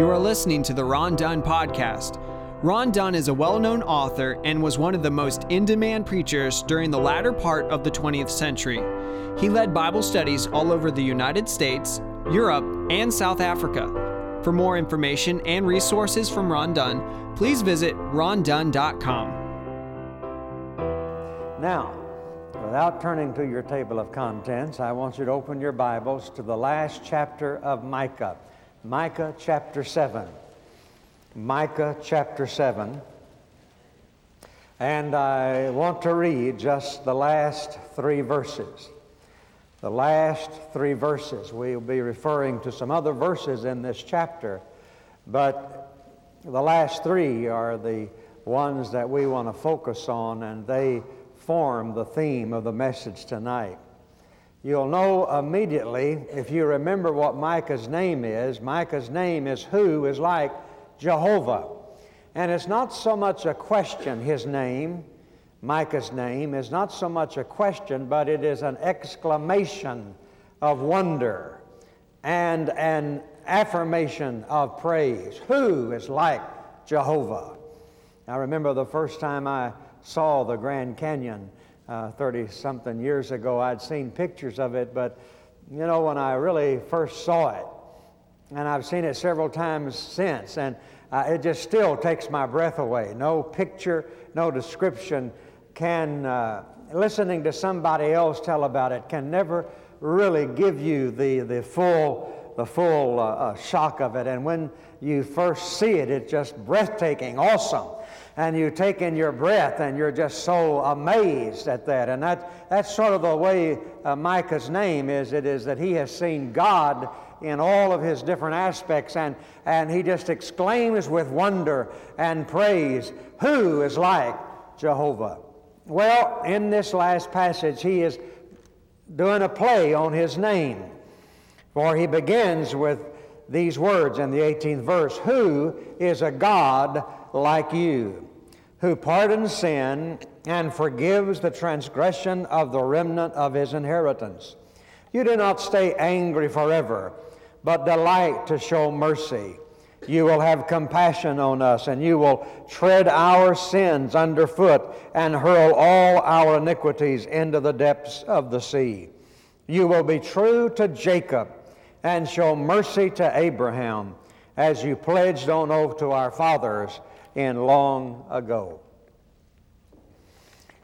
You are listening to the Ron Dunn Podcast. Ron Dunn is a well known author and was one of the most in demand preachers during the latter part of the 20th century. He led Bible studies all over the United States, Europe, and South Africa. For more information and resources from Ron Dunn, please visit rondunn.com. Now, without turning to your table of contents, I want you to open your Bibles to the last chapter of Micah, Micah chapter 7. Micah chapter 7. And I want to read just the last three verses. The last three verses. We'll be referring to some other verses in this chapter, but the last three are the ones that we want to focus on, and they form the theme of the message tonight. You'll know immediately if you remember what Micah's name is. Micah's name is Who is like Jehovah. And it's not so much a question, his name, Micah's name, is not so much a question, but it is an exclamation of wonder and an affirmation of praise. Who is like Jehovah? I remember the first time I saw the Grand Canyon 30 uh, something years ago. I'd seen pictures of it, but you know, when I really first saw it, and I've seen it several times since, and uh, it just still takes my breath away. No picture, no description can, uh, listening to somebody else tell about it, can never really give you the, the full, the full uh, uh shock of it. And when you first see it, it's just breathtaking, awesome and you take in your breath and you're just so amazed at that. And that, that's sort of the way uh, Micah's name is. It is that he has seen God in all of his different aspects and, and he just exclaims with wonder and praise, Who is like Jehovah? Well, in this last passage, he is doing a play on his name. For he begins with these words in the 18th verse Who is a God like you, who pardons sin and forgives the transgression of the remnant of his inheritance. You do not stay angry forever, but delight to show mercy. You will have compassion on us, and you will tread our sins underfoot and hurl all our iniquities into the depths of the sea. You will be true to Jacob and show mercy to Abraham, as you pledged on oath to our fathers in long ago.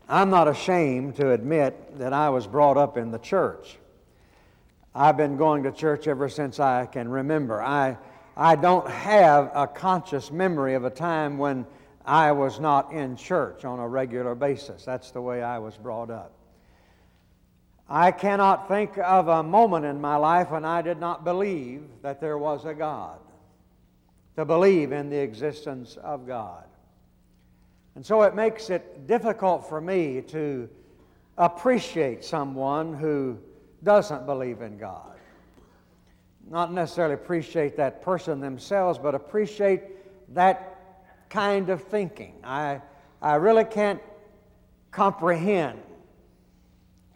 I'm not ashamed to admit that I was brought up in the church. I've been going to church ever since I can remember. I, I don't have a conscious memory of a time when I was not in church on a regular basis. That's the way I was brought up. I cannot think of a moment in my life when I did not believe that there was a God to believe in the existence of God. And so it makes it difficult for me to appreciate someone who doesn't believe in God. Not necessarily appreciate that person themselves, but appreciate that kind of thinking. I, I really can't comprehend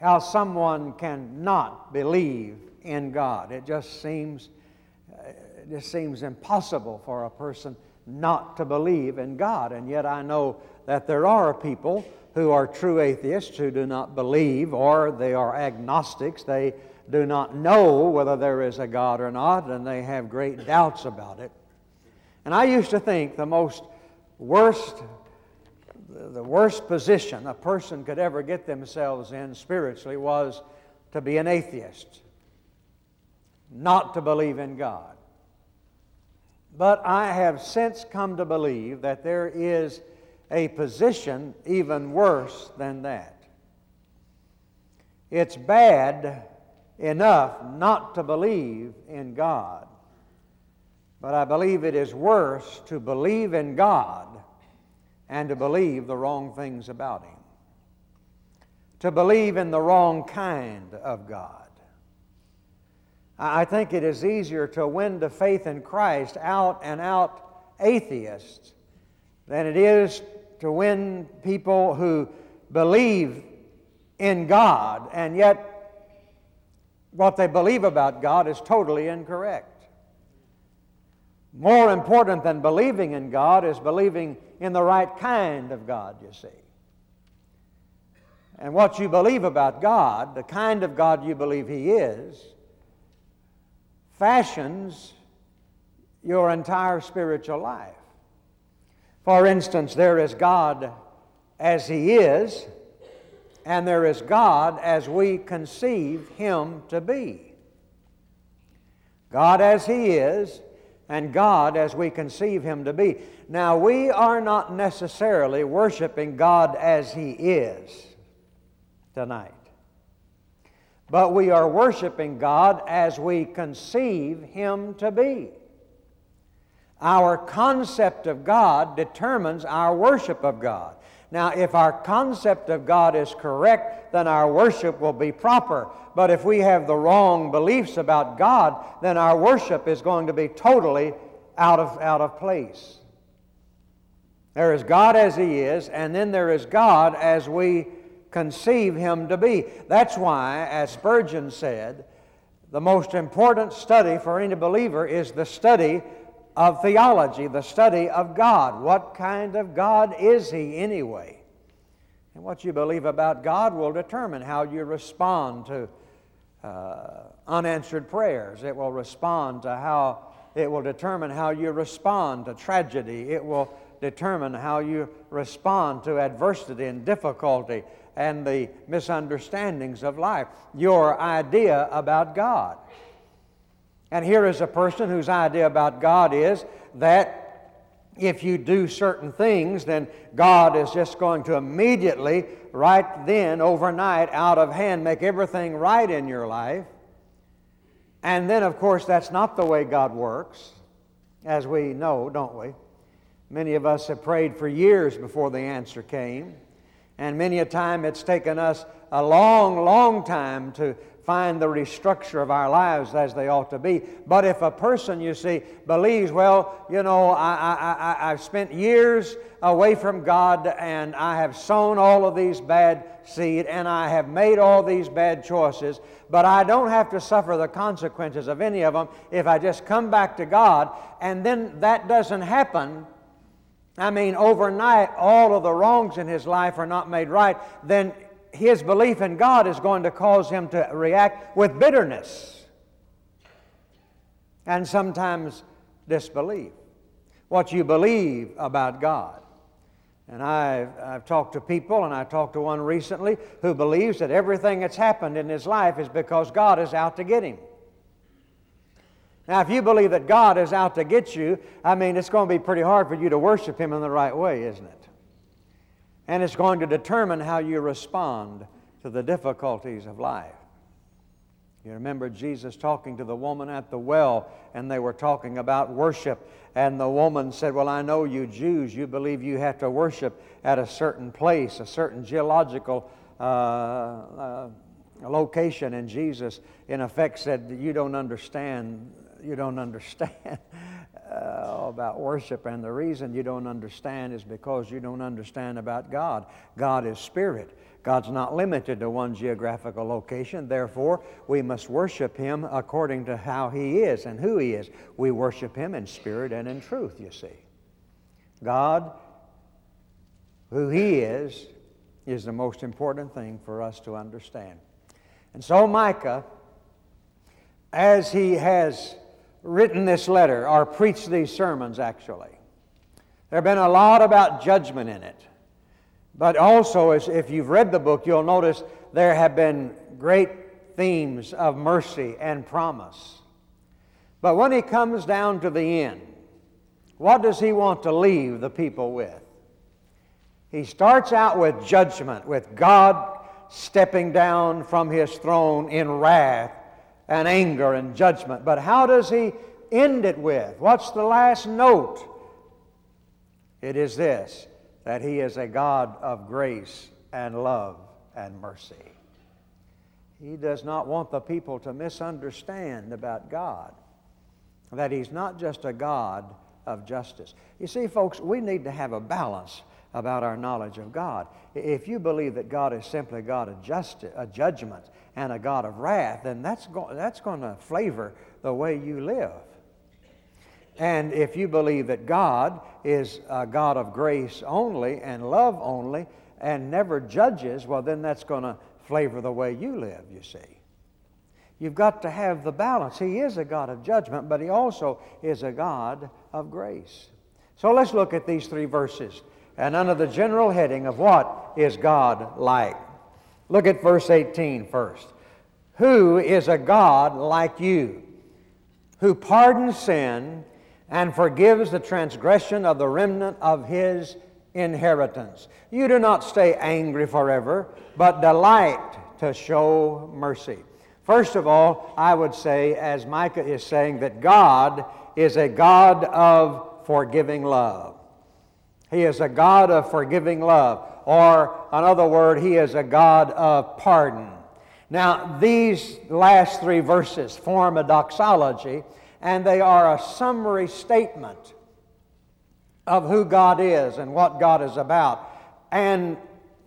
how someone can not believe in God. It just seems uh, it just seems impossible for a person not to believe in God. And yet I know that there are people who are true atheists who do not believe, or they are agnostics. They do not know whether there is a God or not, and they have great doubts about it. And I used to think the most worst, the worst position a person could ever get themselves in spiritually was to be an atheist, not to believe in God. But I have since come to believe that there is a position even worse than that. It's bad enough not to believe in God, but I believe it is worse to believe in God and to believe the wrong things about Him, to believe in the wrong kind of God. I think it is easier to win to faith in Christ out and out atheists than it is to win people who believe in God and yet what they believe about God is totally incorrect. More important than believing in God is believing in the right kind of God, you see. And what you believe about God, the kind of God you believe He is, fashions your entire spiritual life. For instance, there is God as He is, and there is God as we conceive Him to be. God as He is, and God as we conceive Him to be. Now, we are not necessarily worshiping God as He is tonight, but we are worshiping God as we conceive Him to be. Our concept of God determines our worship of God. Now, if our concept of God is correct, then our worship will be proper. But if we have the wrong beliefs about God, then our worship is going to be totally out of, out of place. There is God as He is, and then there is God as we conceive Him to be. That's why, as Spurgeon said, the most important study for any believer is the study of theology, the study of God. What kind of God is He anyway? And what you believe about God will determine how you respond to uh, unanswered prayers. It will respond to how, it will determine how you respond to tragedy. It will determine how you respond to adversity and difficulty and the misunderstandings of life. Your idea about God. And here is a person whose idea about God is that if you do certain things, then God is just going to immediately, right then, overnight, out of hand, make everything right in your life. And then, of course, that's not the way God works, as we know, don't we? Many of us have prayed for years before the answer came. And many a time it's taken us a long, long time to find the restructure of our lives as they ought to be. But if a person, you see, believes, well, you know, I, I, I, I've spent years away from God and I have sown all of these bad seed and I have made all these bad choices, but I don't have to suffer the consequences of any of them if I just come back to God, and then that doesn't happen. I mean, overnight, all of the wrongs in his life are not made right, then his belief in God is going to cause him to react with bitterness and sometimes disbelief. What you believe about God. And I've, I've talked to people, and I talked to one recently who believes that everything that's happened in his life is because God is out to get him. Now, if you believe that God is out to get you, I mean, it's going to be pretty hard for you to worship Him in the right way, isn't it? And it's going to determine how you respond to the difficulties of life. You remember Jesus talking to the woman at the well, and they were talking about worship. And the woman said, Well, I know you Jews, you believe you have to worship at a certain place, a certain geological uh, uh, location. And Jesus, in effect, said, You don't understand. You don't understand uh, about worship, and the reason you don't understand is because you don't understand about God. God is spirit. God's not limited to one geographical location. Therefore, we must worship Him according to how He is and who He is. We worship Him in spirit and in truth, you see. God, who He is, is the most important thing for us to understand. And so, Micah, as he has written this letter or preached these sermons, actually. There have been a lot about judgment in it. But also, as if you've read the book, you'll notice there have been great themes of mercy and promise. But when he comes down to the end, what does he want to leave the people with? He starts out with judgment, with God stepping down from his throne in wrath and anger and judgment. But how does he end it with? What's the last note? It is this that he is a God of grace and love and mercy. He does not want the people to misunderstand about God, that he's not just a God of justice. You see, folks, we need to have a balance about our knowledge of God. If you believe that God is simply God of justice, a judgment, and a God of wrath, then that's, go- that's going to flavor the way you live. And if you believe that God is a God of grace only and love only and never judges, well, then that's going to flavor the way you live, you see. You've got to have the balance. He is a God of judgment, but He also is a God of grace. So let's look at these three verses and under the general heading of what is God like. Look at verse 18 first. Who is a God like you, who pardons sin and forgives the transgression of the remnant of his inheritance? You do not stay angry forever, but delight to show mercy. First of all, I would say, as Micah is saying, that God is a God of forgiving love. He is a God of forgiving love. Or, another word, He is a God of pardon. Now, these last three verses form a doxology, and they are a summary statement of who God is and what God is about. And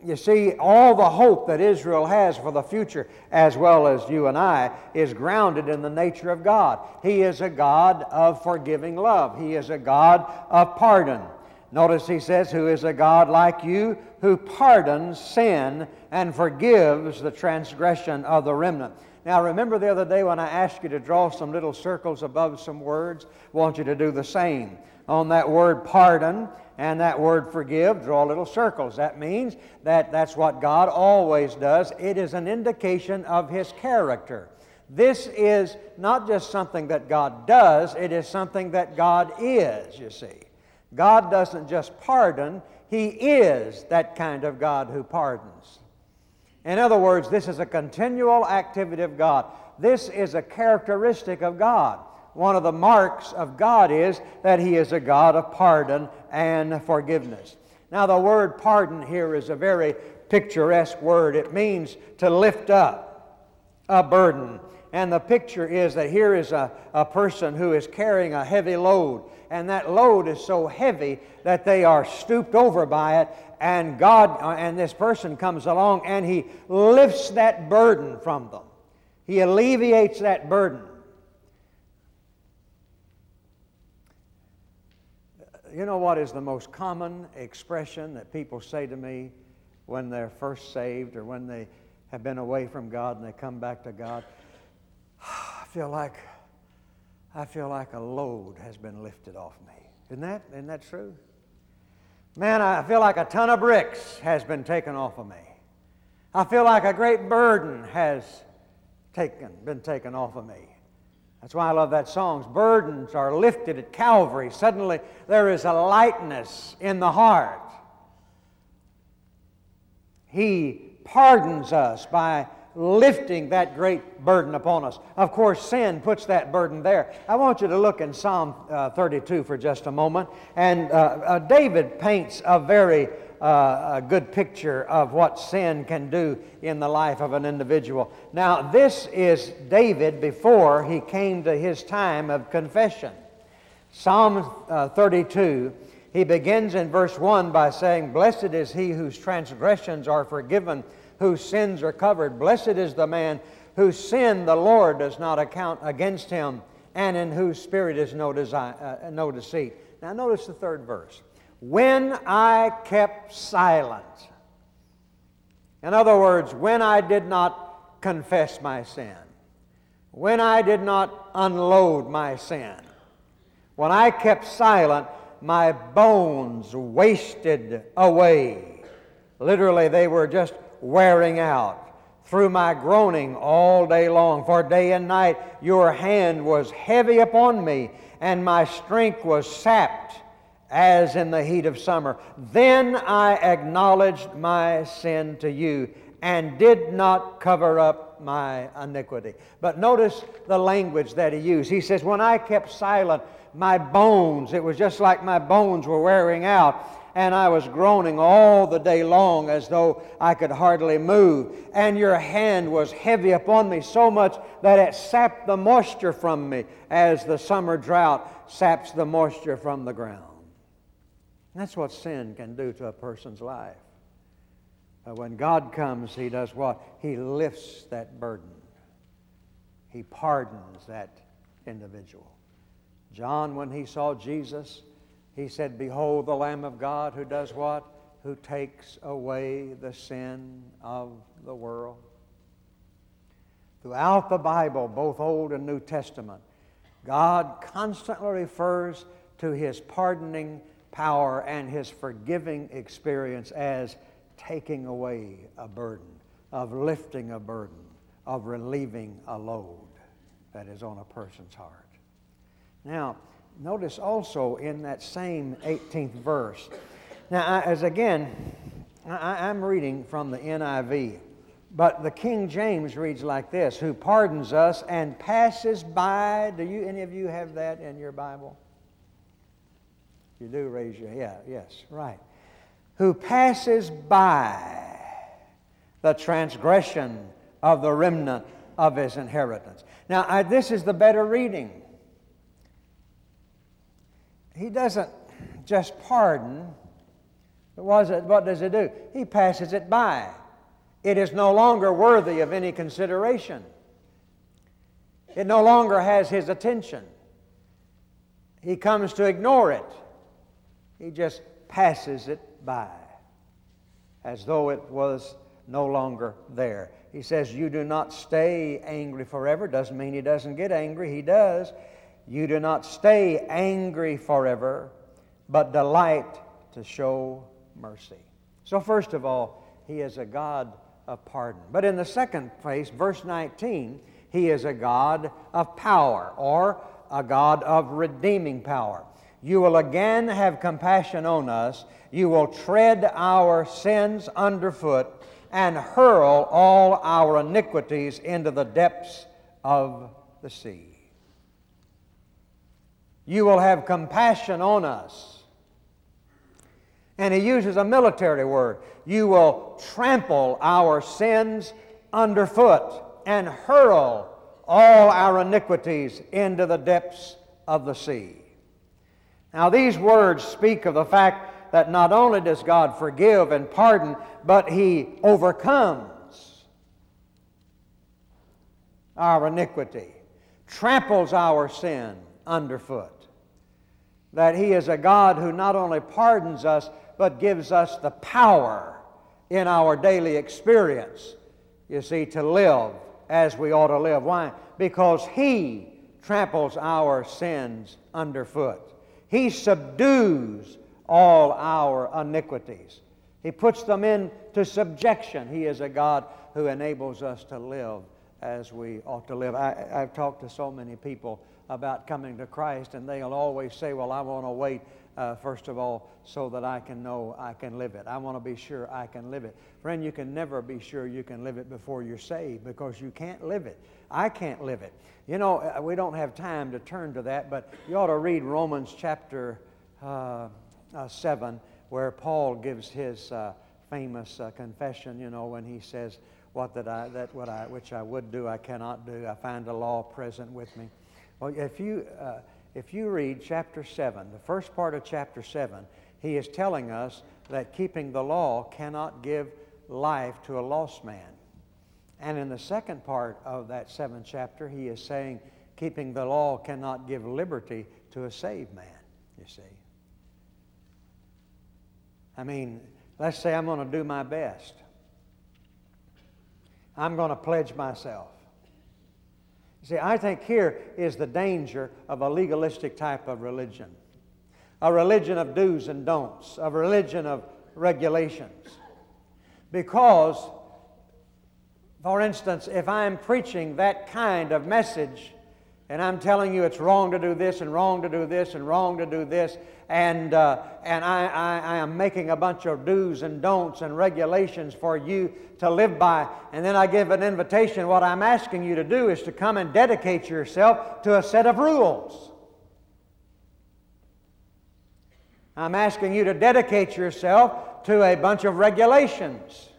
you see, all the hope that Israel has for the future, as well as you and I, is grounded in the nature of God. He is a God of forgiving love, He is a God of pardon. Notice he says, Who is a God like you, who pardons sin and forgives the transgression of the remnant. Now, remember the other day when I asked you to draw some little circles above some words? I want you to do the same. On that word pardon, and that word forgive, draw little circles. That means that that's what God always does. It is an indication of His character. This is not just something that God does, it is something that God is, you see. God doesn't just pardon, He is that kind of God who pardons. In other words, this is a continual activity of God. This is a characteristic of God one of the marks of God is that He is a God of pardon and forgiveness. Now, the word pardon here is a very picturesque word. It means to lift up a burden. And the picture is that here is a, a person who is carrying a heavy load, and that load is so heavy that they are stooped over by it, and God uh, and this person comes along and he lifts that burden from them. He alleviates that burden. you know what is the most common expression that people say to me when they're first saved or when they have been away from God and they come back to God? I feel like I feel like a load has been lifted off me. Isn't that, isn't that true? Man, I feel like a ton of bricks has been taken off of me. I feel like a great burden has taken, been taken off of me. That's why I love that song. Burdens are lifted at Calvary. Suddenly there is a lightness in the heart. He pardons us by lifting that great burden upon us. Of course, sin puts that burden there. I want you to look in Psalm uh, 32 for just a moment. And uh, uh, David paints a very uh, a good picture of what sin can do in the life of an individual. Now, this is David before he came to his time of confession. Psalm uh, 32, he begins in verse 1 by saying, Blessed is he whose transgressions are forgiven, whose sins are covered. Blessed is the man whose sin the Lord does not account against him, and in whose spirit is no, desi- uh, no deceit. Now, notice the third verse when I kept silent. In other words, when I did not confess my sin, when I did not unload my sin, when I kept silent, my bones wasted away. Literally, they were just wearing out through my groaning all day long. For day and night your hand was heavy upon me, and my strength was sapped as in the heat of summer. Then I acknowledged my sin to you and did not cover up my iniquity. But notice the language that he used. He says, When I kept silent, my bones, it was just like my bones were wearing out, and I was groaning all the day long as though I could hardly move. And your hand was heavy upon me so much that it sapped the moisture from me as the summer drought saps the moisture from the ground. That's what sin can do to a person's life. But when God comes, He does what? He lifts that burden, He pardons that individual. John, when he saw Jesus, he said, Behold the Lamb of God who does what? Who takes away the sin of the world. Throughout the Bible, both Old and New Testament, God constantly refers to his pardoning power and his forgiving experience as taking away a burden, of lifting a burden, of relieving a load that is on a person's heart. Now, notice also in that same 18th verse. Now, I, as again, I, I'm reading from the NIV, but the King James reads like this Who pardons us and passes by. Do you, any of you have that in your Bible? You do raise your yeah, yes, right. Who passes by the transgression of the remnant of his inheritance. Now, I, this is the better reading. He doesn't just pardon. What, it, what does it do? He passes it by. It is no longer worthy of any consideration. It no longer has his attention. He comes to ignore it. He just passes it by as though it was no longer there. He says, You do not stay angry forever. Doesn't mean he doesn't get angry, he does. You do not stay angry forever, but delight to show mercy. So, first of all, he is a God of pardon. But in the second place, verse 19, he is a God of power or a God of redeeming power. You will again have compassion on us. You will tread our sins underfoot and hurl all our iniquities into the depths of the sea. You will have compassion on us. And he uses a military word. You will trample our sins underfoot and hurl all our iniquities into the depths of the sea. Now, these words speak of the fact that not only does God forgive and pardon, but He overcomes our iniquity, tramples our sin underfoot. That He is a God who not only pardons us, but gives us the power in our daily experience, you see, to live as we ought to live. Why? Because He tramples our sins underfoot. He subdues all our iniquities. He puts them into subjection. He is a God who enables us to live as we ought to live. I, have talked to so many people about coming to Christ, and they'll always say, Well, I want to wait, uh, first of all, so that I can know I can live it. I want to be sure I can live it. Friend, you can never be sure you can live it before you're saved because you can't live it. I can't live it. You know, uh, we don't have time to turn to that, but you ought to read Romans chapter uh, uh, 7, where Paul gives his uh, famous uh, confession, you know, when he says, what that I, that what I, which I would do, I cannot do. I find the law present with me. Well, if you, uh, if you read chapter 7, the first part of chapter 7, he is telling us that keeping the law cannot give life to a lost man. And in the second part of that seventh chapter, he is saying, keeping the law cannot give liberty to a saved man, you see. I mean, let's say I'm going to do my best. I'm going to pledge myself. See, I think here is the danger of a legalistic type of religion a religion of do's and don'ts, a religion of regulations. Because for instance, if I'm preaching that kind of message, and I'm telling you it's wrong to do this and wrong to do this and wrong to do this, and, uh, and I, I, I, am making a bunch of do's and don'ts and regulations for you to live by, and then I give an invitation, what I'm asking you to do is to come and dedicate yourself to a set of rules. I'm asking you to dedicate yourself to a bunch of regulations.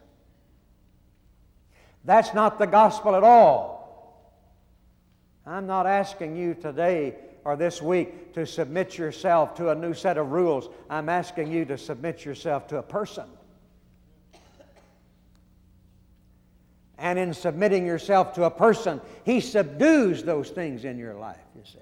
That's not the gospel at all. I'm not asking you today or this week to submit yourself to a new set of rules. I'm asking you to submit yourself to a person. And in submitting yourself to a person, He subdues those things in your life, you see.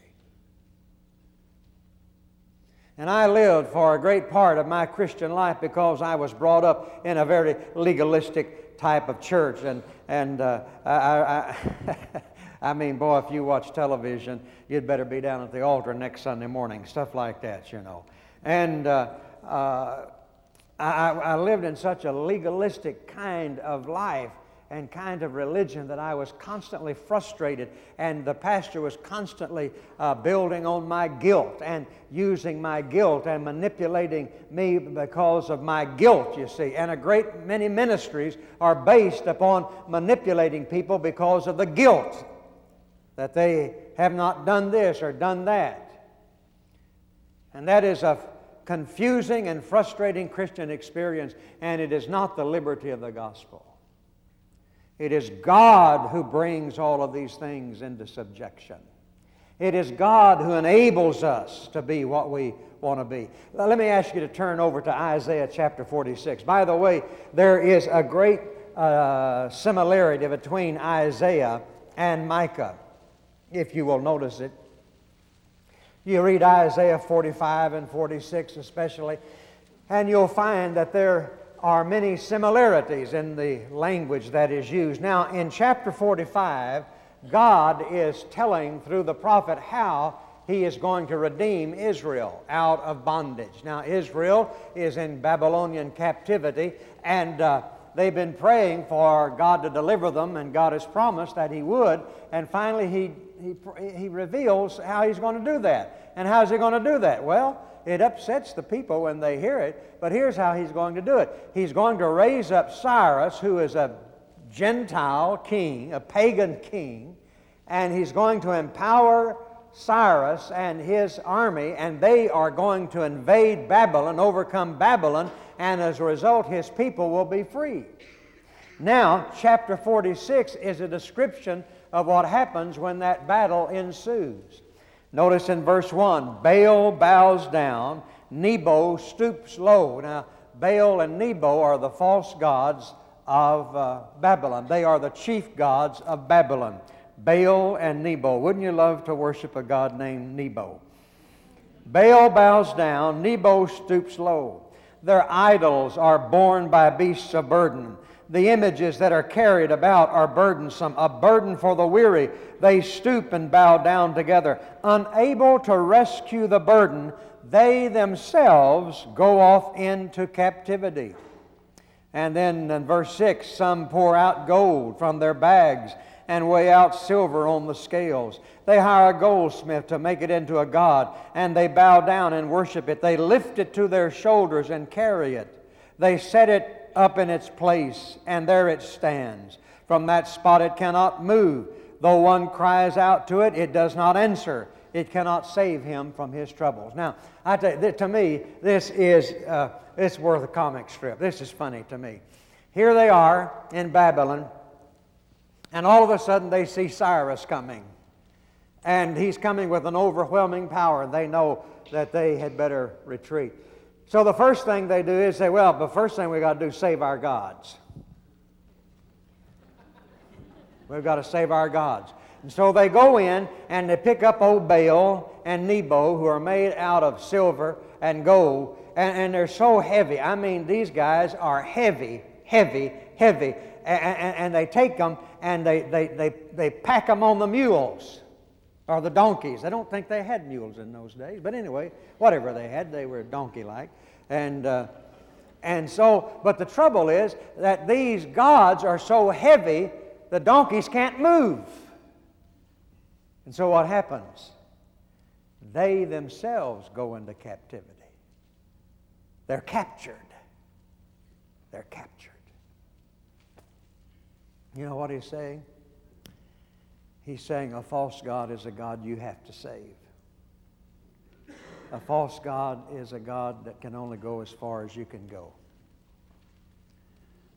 And I lived for a great part of my Christian life because I was brought up in a very legalistic type of church. And, and uh, I, I, I mean, boy, if you watch television, you'd better be down at the altar next Sunday morning, stuff like that, you know. And uh, uh, I, I lived in such a legalistic kind of life and kind of religion that I was constantly frustrated, and the pastor was constantly uh, building on my guilt and using my guilt and manipulating me because of my guilt, you see. And a great many ministries are based upon manipulating people because of the guilt that they have not done this or done that. And that is a confusing and frustrating Christian experience, and it is not the liberty of the gospel. It is God who brings all of these things into subjection. It is God who enables us to be what we want to be. Let me ask you to turn over to Isaiah chapter 46. By the way, there is a great uh, similarity between Isaiah and Micah, if you will notice it. You read Isaiah 45 and 46 especially, and you'll find that there are many similarities in the language that is used. Now, in chapter 45, God is telling through the prophet how he is going to redeem Israel out of bondage. Now, Israel is in Babylonian captivity, and uh, they've been praying for God to deliver them, and God has promised that He would. And finally, He, he, he reveals how He's going to do that. And how is He going to do that? Well, it upsets the people when they hear it, but here's how he's going to do it. He's going to raise up Cyrus, who is a Gentile king, a pagan king, and he's going to empower Cyrus and his army, and they are going to invade Babylon, overcome Babylon, and as a result, his people will be free. Now, chapter 46 is a description of what happens when that battle ensues. Notice in verse 1 Baal bows down, Nebo stoops low. Now, Baal and Nebo are the false gods of uh, Babylon. They are the chief gods of Babylon. Baal and Nebo. Wouldn't you love to worship a god named Nebo? Baal bows down, Nebo stoops low. Their idols are borne by beasts of burden the images that are carried about are burdensome, a burden for the weary. They stoop and bow down together. Unable to rescue the burden, they themselves go off into captivity. And then in verse 6, some pour out gold from their bags and weigh out silver on the scales. They hire a goldsmith to make it into a god, and they bow down and worship it. They lift it to their shoulders and carry it. They set it up in its place, and there it stands. From that spot it cannot move. Though one cries out to it, it does not answer. It cannot save him from his troubles. Now, I tell you, to me, this is uh, it's worth a comic strip. This is funny to me. Here they are in Babylon, and all of a sudden they see Cyrus coming. And he's coming with an overwhelming power, and they know that they had better retreat. So the first thing they do is say, well, the first thing we got to do is save our gods. We've got to save our gods. And so they go in and they pick up old Baal and Nebo, who are made out of silver and gold, and, and they're so heavy. I mean, these guys are heavy, heavy, heavy. And, and, and they take them and they, they, they, they pack them on the mules or the donkeys. I don't think they had mules in those days, but anyway, whatever they had, they were donkey like. And, uh, and so, but the trouble is that these gods are so heavy, the donkeys can't move. And so what happens? They themselves go into captivity. They're captured. They're captured. You know what he's saying? He's saying a false God is a God you have to save. A false God is a God that can only go as far as you can go.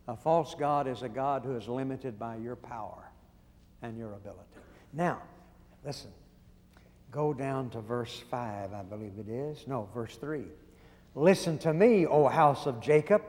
A false God is a God who is limited by your power and your ability. Now, listen. Go down to verse 5, I believe it is. No, verse 3. Listen to me, O house of Jacob,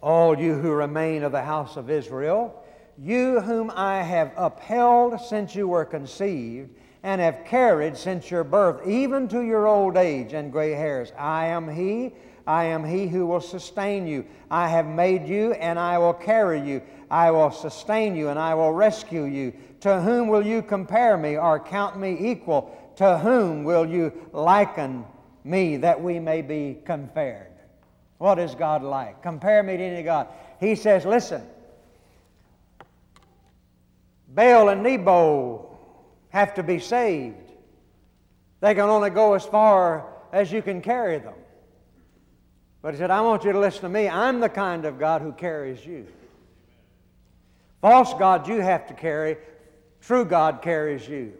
all you who remain of the house of Israel you whom I have upheld since you were conceived, and have carried since your birth, even to your old age and gray hairs. I am He. I am He who will sustain you. I have made you, and I will carry you. I will sustain you, and I will rescue you. To whom will you compare me or count me equal? To whom will you liken me that we may be compared? What is God like? Compare me to any God. He says, Listen, Baal and Nebo have to be saved. They can only go as far as you can carry them. But he said, I want you to listen to me. I'm the kind of God who carries you. False God you have to carry, true God carries you.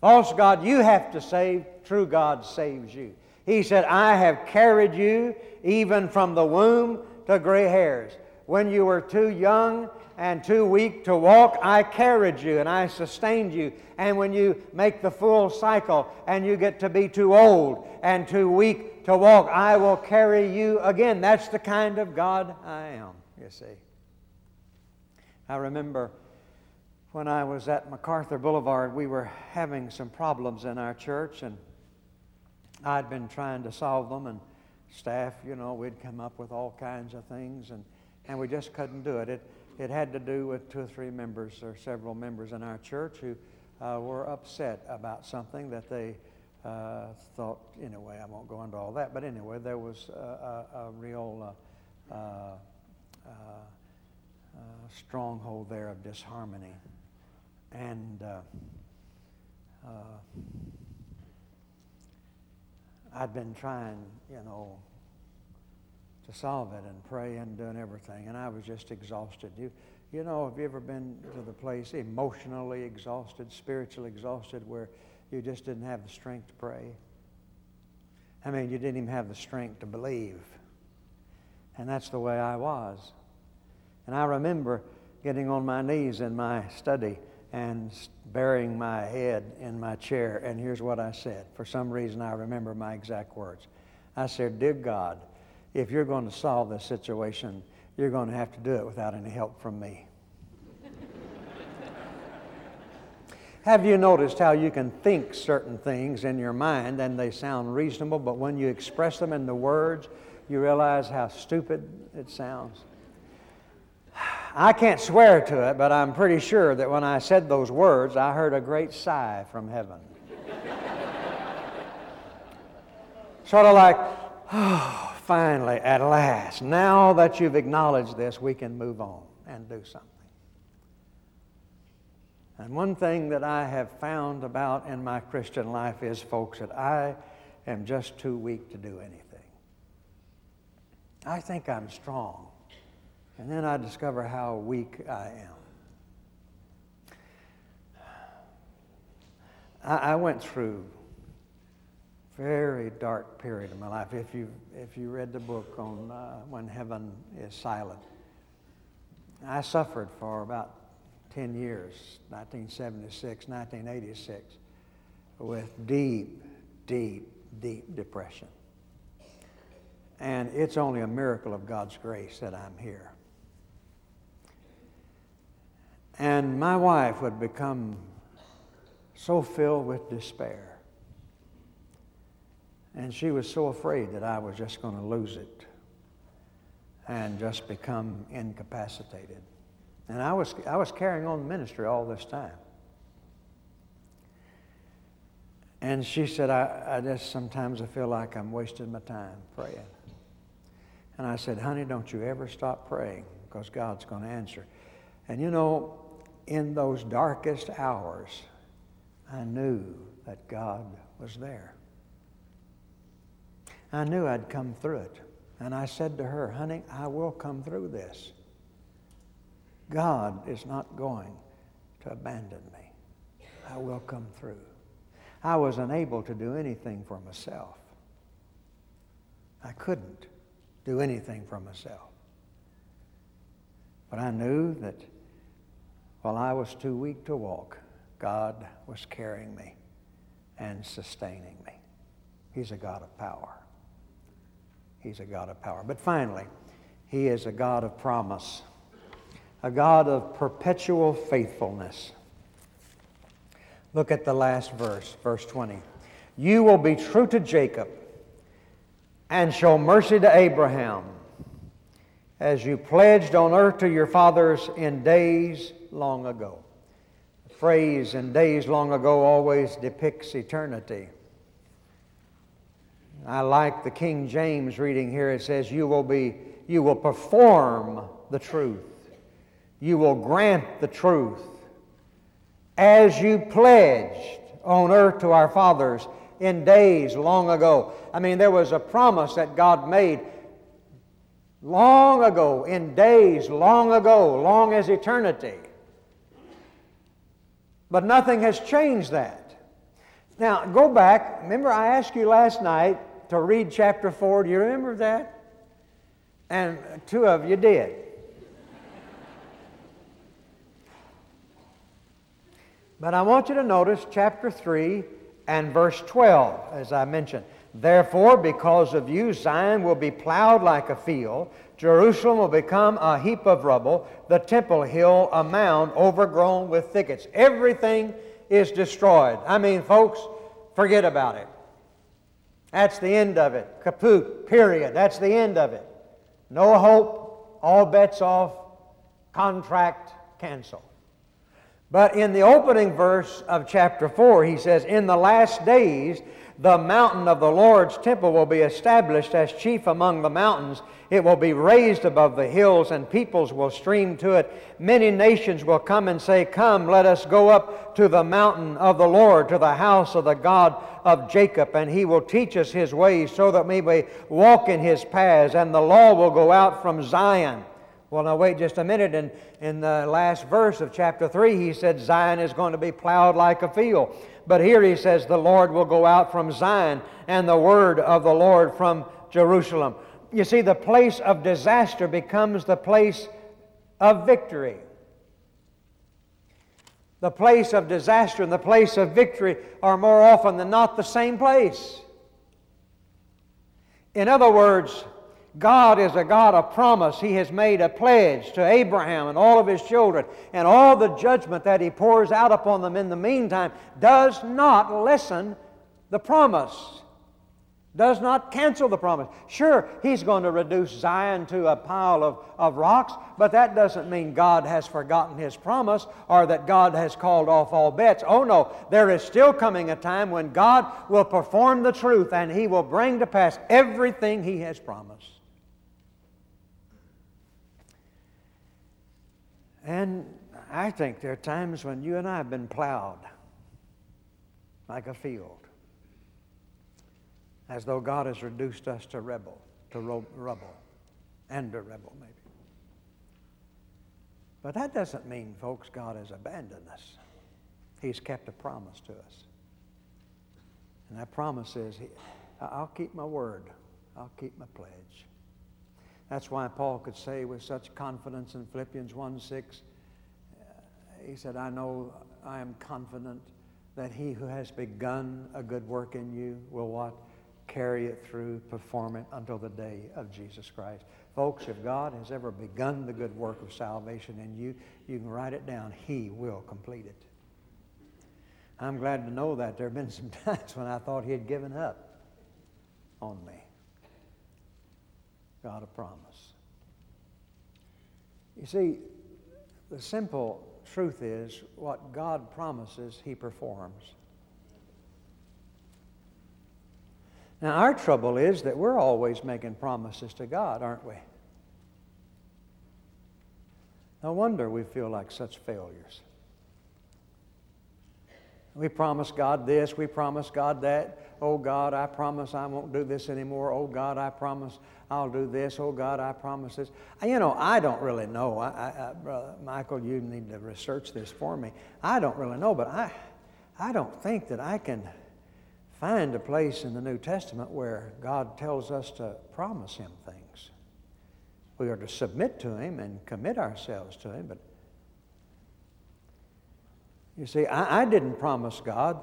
False God you have to save, true God saves you. He said, I have carried you even from the womb to gray hairs. When you were too young and too weak to walk, I carried you and I sustained you. And when you make the full cycle and you get to be too old and too weak to walk, I will carry you again. That's the kind of God I am, you see. I remember when I was at MacArthur Boulevard, we were having some problems in our church, and I'd been trying to solve them, and staff, you know, we'd come up with all kinds of things, and, and we just couldn't do it. it. It had to do with two or three members or several members in our church who uh, were upset about something that they uh, thought, anyway, I won't go into all that, but anyway, there was a, a, a real uh, uh, uh, uh stronghold there of disharmony. And I'd been trying, you know, to solve it and pray and doing everything, and I was just exhausted. You, you know, have you ever been to the place emotionally exhausted, spiritually exhausted, where you just didn't have the strength to pray? I mean, you didn't even have the strength to believe. And that's the way I was. And I remember getting on my knees in my study and burying my head in my chair. And here's what I said. For some reason, I remember my exact words. I said, Dear God, if you're going to solve this situation, you're going to have to do it without any help from me. have you noticed how you can think certain things in your mind and they sound reasonable, but when you express them in the words, you realize how stupid it sounds? I can't swear to it, but I'm pretty sure that when I said those words, I heard a great sigh from heaven. sort of like, oh, finally, at last, now that you've acknowledged this, we can move on and do something. And one thing that I have found about in my Christian life is, folks, that I am just too weak to do anything. I think I'm strong. And then I discover how weak I am. I, went through very dark period of my life. If you if you read the book on uh, when heaven is silent, I suffered for about ten years, 1976, 1986, with deep, deep, deep depression. And it's only a miracle of God's grace that I'm here. And my wife would become so filled with despair. And she was so afraid that I was just going to lose it and just become incapacitated. And I was, I was carrying on the ministry all this time. And she said, I, I just sometimes I feel like I'm wasting my time praying. And I said, honey, don't you ever stop praying because God's going to answer. And you know, in those darkest hours, I knew that God was there. I knew I'd come through it. And I said to her, honey, I will come through this. God is not going to abandon me. I will come through. I was unable to do anything for myself. I couldn't do anything for myself. But I knew that while I was too weak to walk, God was carrying me and sustaining me. He's a God of power. He's a God of power. But finally, He is a God of promise, a God of perpetual faithfulness. Look at the last verse, verse 20. You will be true to Jacob and show mercy to Abraham as you pledged on earth to your fathers in days long ago. The phrase in days long ago always depicts eternity. I like the King James reading here. It says, You will be, you will perform the truth. You will grant the truth as you pledged on earth to our fathers in days long ago. I mean, there was a promise that God made long ago, in days long ago, long as eternity. But nothing has changed that. Now, go back. Remember, I asked you last night to read chapter 4. Do you remember that? And two of you did. But I want you to notice chapter 3 and verse 12, as I mentioned. Therefore, because of you, Zion will be plowed like a field, Jerusalem will become a heap of rubble, the temple hill a mound overgrown with thickets. Everything is destroyed. I mean, folks, forget about it. That's the end of it. Kaput, period. That's the end of it. No hope, all bets off, contract canceled. But in the opening verse of chapter 4, he says, In the last days, the mountain of the Lord's temple will be established as chief among the mountains. It will be raised above the hills, and peoples will stream to it. Many nations will come and say, Come, let us go up to the mountain of the Lord, to the house of the God of Jacob, and he will teach us his ways so that we may walk in his paths, and the law will go out from Zion. Well, now wait just a minute. In, in the last verse of chapter 3, he said Zion is going to be plowed like a field. But here he says the Lord will go out from Zion and the word of the Lord from Jerusalem. You see, the place of disaster becomes the place of victory. The place of disaster and the place of victory are more often than not the same place. In other words, God is a God of promise. He has made a pledge to Abraham and all of his children, and all the judgment that he pours out upon them in the meantime does not lessen the promise does not cancel the promise. Sure, he's going to reduce Zion to a pile of, of rocks, but that doesn't mean God has forgotten his promise or that God has called off all bets. Oh no, there is still coming a time when God will perform the truth and he will bring to pass everything he has promised. And I think there are times when you and I have been plowed like a field, as though God has reduced us to rebel, to rubble, and a rebel maybe. But that doesn't mean, folks, God has abandoned us. He's kept a promise to us. And that promise is, I'll keep my word. I'll keep my pledge. That's why Paul could say with such confidence in Philippians 1 6, uh, he said, I know I am confident that he who has begun a good work in you will what? Carry it through, perform it until the day of Jesus Christ. Folks, if God has ever begun the good work of salvation in you, you can write it down. He will complete it. I'm glad to know that. There have been some times when I thought he had given up on me. God a promise. You see, the simple truth is what God promises, He performs. Now, our trouble is that we're always making promises to God, aren't we? No wonder we feel like such failures. We promise God this, we promise God that. Oh God, I promise I won't do this anymore. Oh God, I promise I'll do this. Oh God, I promise this. Uh, you know, I don't really know. I, I, Brother Michael, you need to research this for me. I don't really know, but I, I don't think that I can find a place in the New Testament where God tells us to promise Him things. We are to submit to Him and commit ourselves to Him, but you see, I, I didn't promise God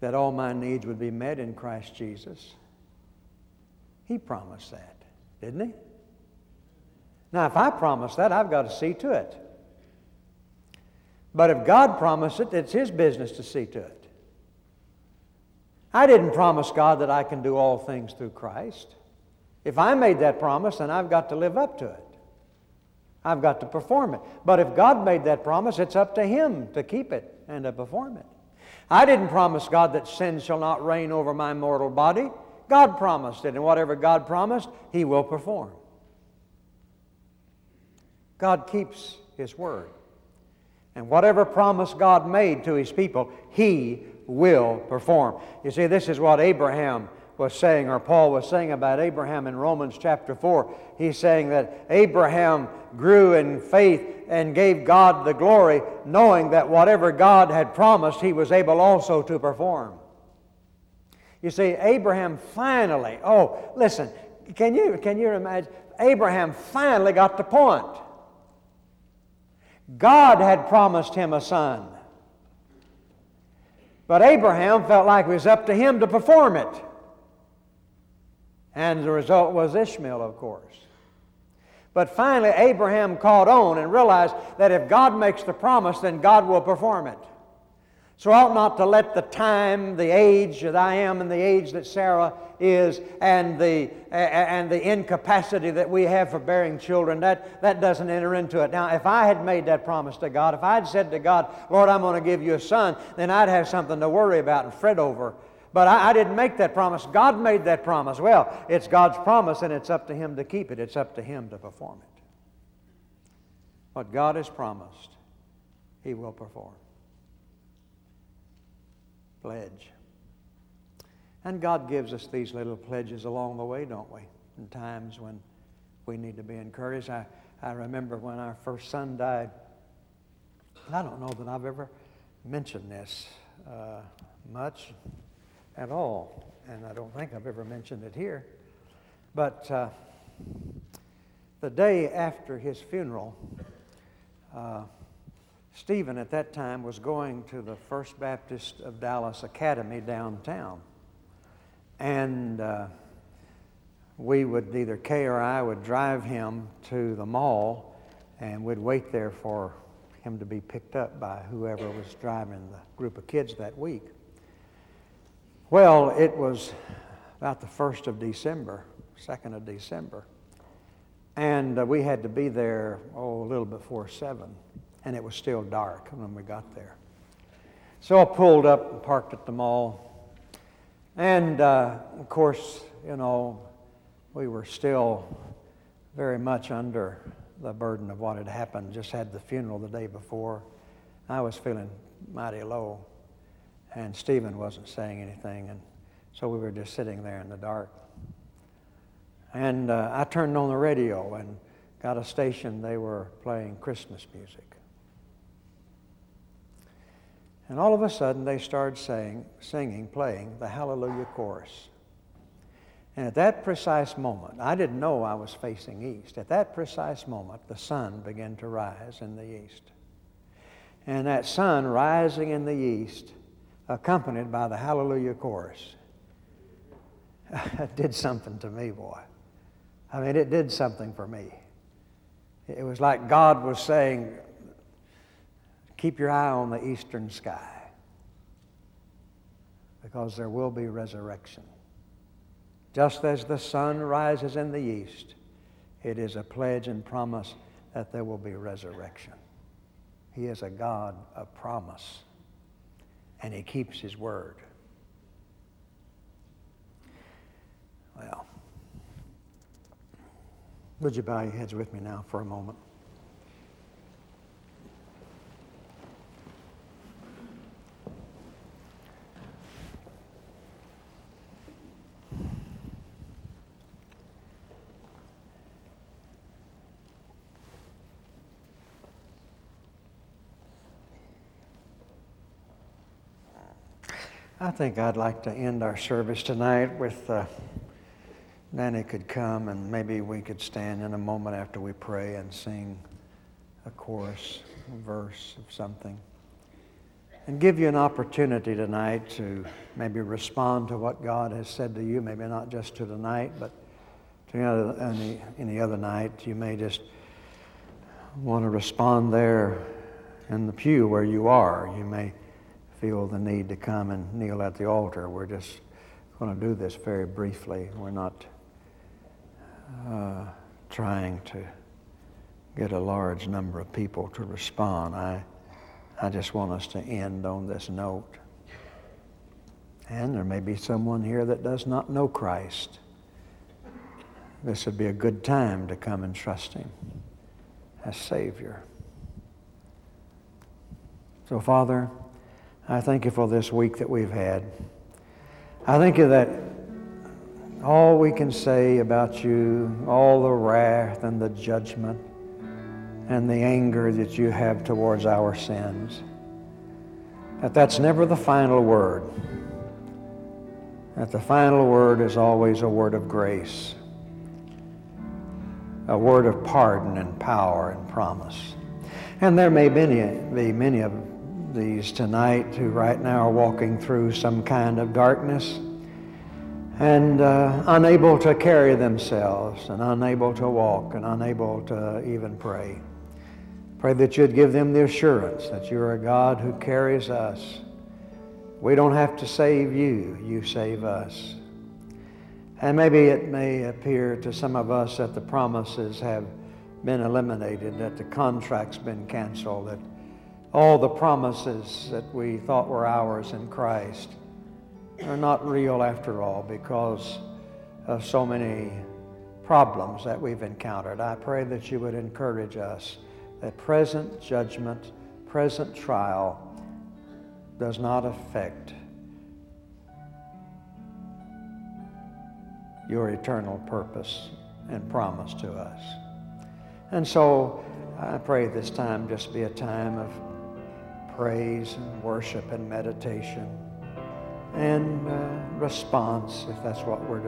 that all my needs would be met in Christ Jesus. He promised that, didn't he? Now, if I promise that, I've got to see to it. But if God promised it, it's His business to see to it. I didn't promise God that I can do all things through Christ. If I made that promise, then I've got to live up to it. I've got to perform it. But if God made that promise, it's up to Him to keep it and to perform it. I didn't promise God that sin shall not reign over my mortal body. God promised it, and whatever God promised, He will perform. God keeps His word. And whatever promise God made to His people, He will perform. You see, this is what Abraham was saying, or Paul was saying about Abraham in Romans chapter 4. He's saying that Abraham grew in faith and gave God the glory, knowing that whatever God had promised, he was able also to perform. You see, Abraham finally, oh, listen, can you, can you imagine? Abraham finally got the point. God had promised him a son. But Abraham felt like it was up to him to perform it. And the result was Ishmael, of course. But finally, Abraham caught on and realized that if God makes the promise, then God will perform it. So I ought not to let the time, the age that I am, and the age that Sarah is, and the, and the incapacity that we have for bearing children, that, that doesn't enter into it. Now, if I had made that promise to God, if I had said to God, Lord, I'm going to give you a son, then I'd have something to worry about and fret over. But I, I, didn't make that promise. God made that promise. Well, it's God's promise, and it's up to Him to keep it. It's up to Him to perform it. What God has promised, He will perform pledge. And God gives us these little pledges along the way, don't we? In times when we need to be encouraged. I, I remember when our first son died. I don't know that I've ever mentioned this uh, much at all, and I don't think I've ever mentioned it here. But uh, the day after his funeral, uh, Stephen at that time was going to the First Baptist of Dallas Academy downtown. And uh, we would, either Kay or I would drive him to the mall and we'd wait there for him to be picked up by whoever was driving the group of kids that week. Well, it was about the 1st of December, 2nd of December, and uh, we had to be there, oh, a little before 7 and it was still dark when we got there. So I pulled up and parked at the mall. And uh, of course, you know, we were still very much under the burden of what had happened. Just had the funeral the day before. I was feeling mighty low, and Stephen wasn't saying anything, and so we were just sitting there in the dark. And uh, I turned on the radio and got a station. They were playing Christmas music. And all of a sudden, they started saying, singing, playing the Hallelujah chorus. And at that precise moment, I didn't know I was facing east. At that precise moment, the sun began to rise in the east. And that sun rising in the east, accompanied by the Hallelujah chorus, did something to me, boy. I mean, it did something for me. It was like God was saying, Keep your eye on the eastern sky because there will be resurrection. Just as the sun rises in the east, it is a pledge and promise that there will be resurrection. He is a God of promise, and He keeps His word. Well, would you bow your heads with me now for a moment? I think I'd like to end our service tonight with uh, Nanny could come and maybe we could stand in a moment after we pray and sing a chorus, a verse of something. And give you an opportunity tonight to maybe respond to what God has said to you, maybe not just to tonight, but to any, any other night. You may just want to respond there in the pew where you are. You may feel the need to come and kneel at the altar. We're just going to do this very briefly. We're not uh, trying to get a large number of people to respond. I, I just want us to end on this note. And there may be someone here that does not know Christ. This would be a good time to come and trust Him as Savior. So, Father, I thank you for this week that we've had. I thank you that all we can say about you, all the wrath and the judgment and the anger that you have towards our sins, that that's never the final word. That the final word is always a word of grace, a word of pardon and power and promise. And there may be many, be many of these tonight who right now are walking through some kind of darkness and uh, unable to carry themselves and unable to walk and unable to even pray. Pray that you'd give them the assurance that you're a God who carries us. We don't have to save you, you save us. And maybe it may appear to some of us that the promises have been eliminated, that the contract's been canceled, that all the promises that we thought were ours in Christ are not real after all because of so many problems that we've encountered. I pray that you would encourage us that present judgment, present trial does not affect your eternal purpose and promise to us. And so I pray this time just be a time of praise and worship and meditation and uh, response if that's what we're to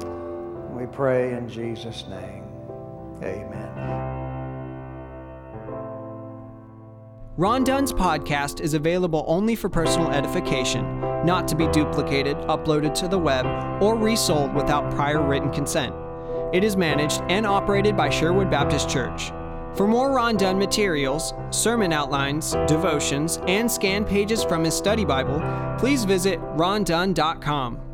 do. We pray in Jesus' name. Amen. Ron Dunn's podcast is available only for personal edification, not to be duplicated, uploaded to the web, or resold without prior written consent. It is managed and operated by Sherwood Baptist Church. For more Ron Dunn materials, sermon outlines, devotions, and scan pages from his study Bible, please visit rondunn.com.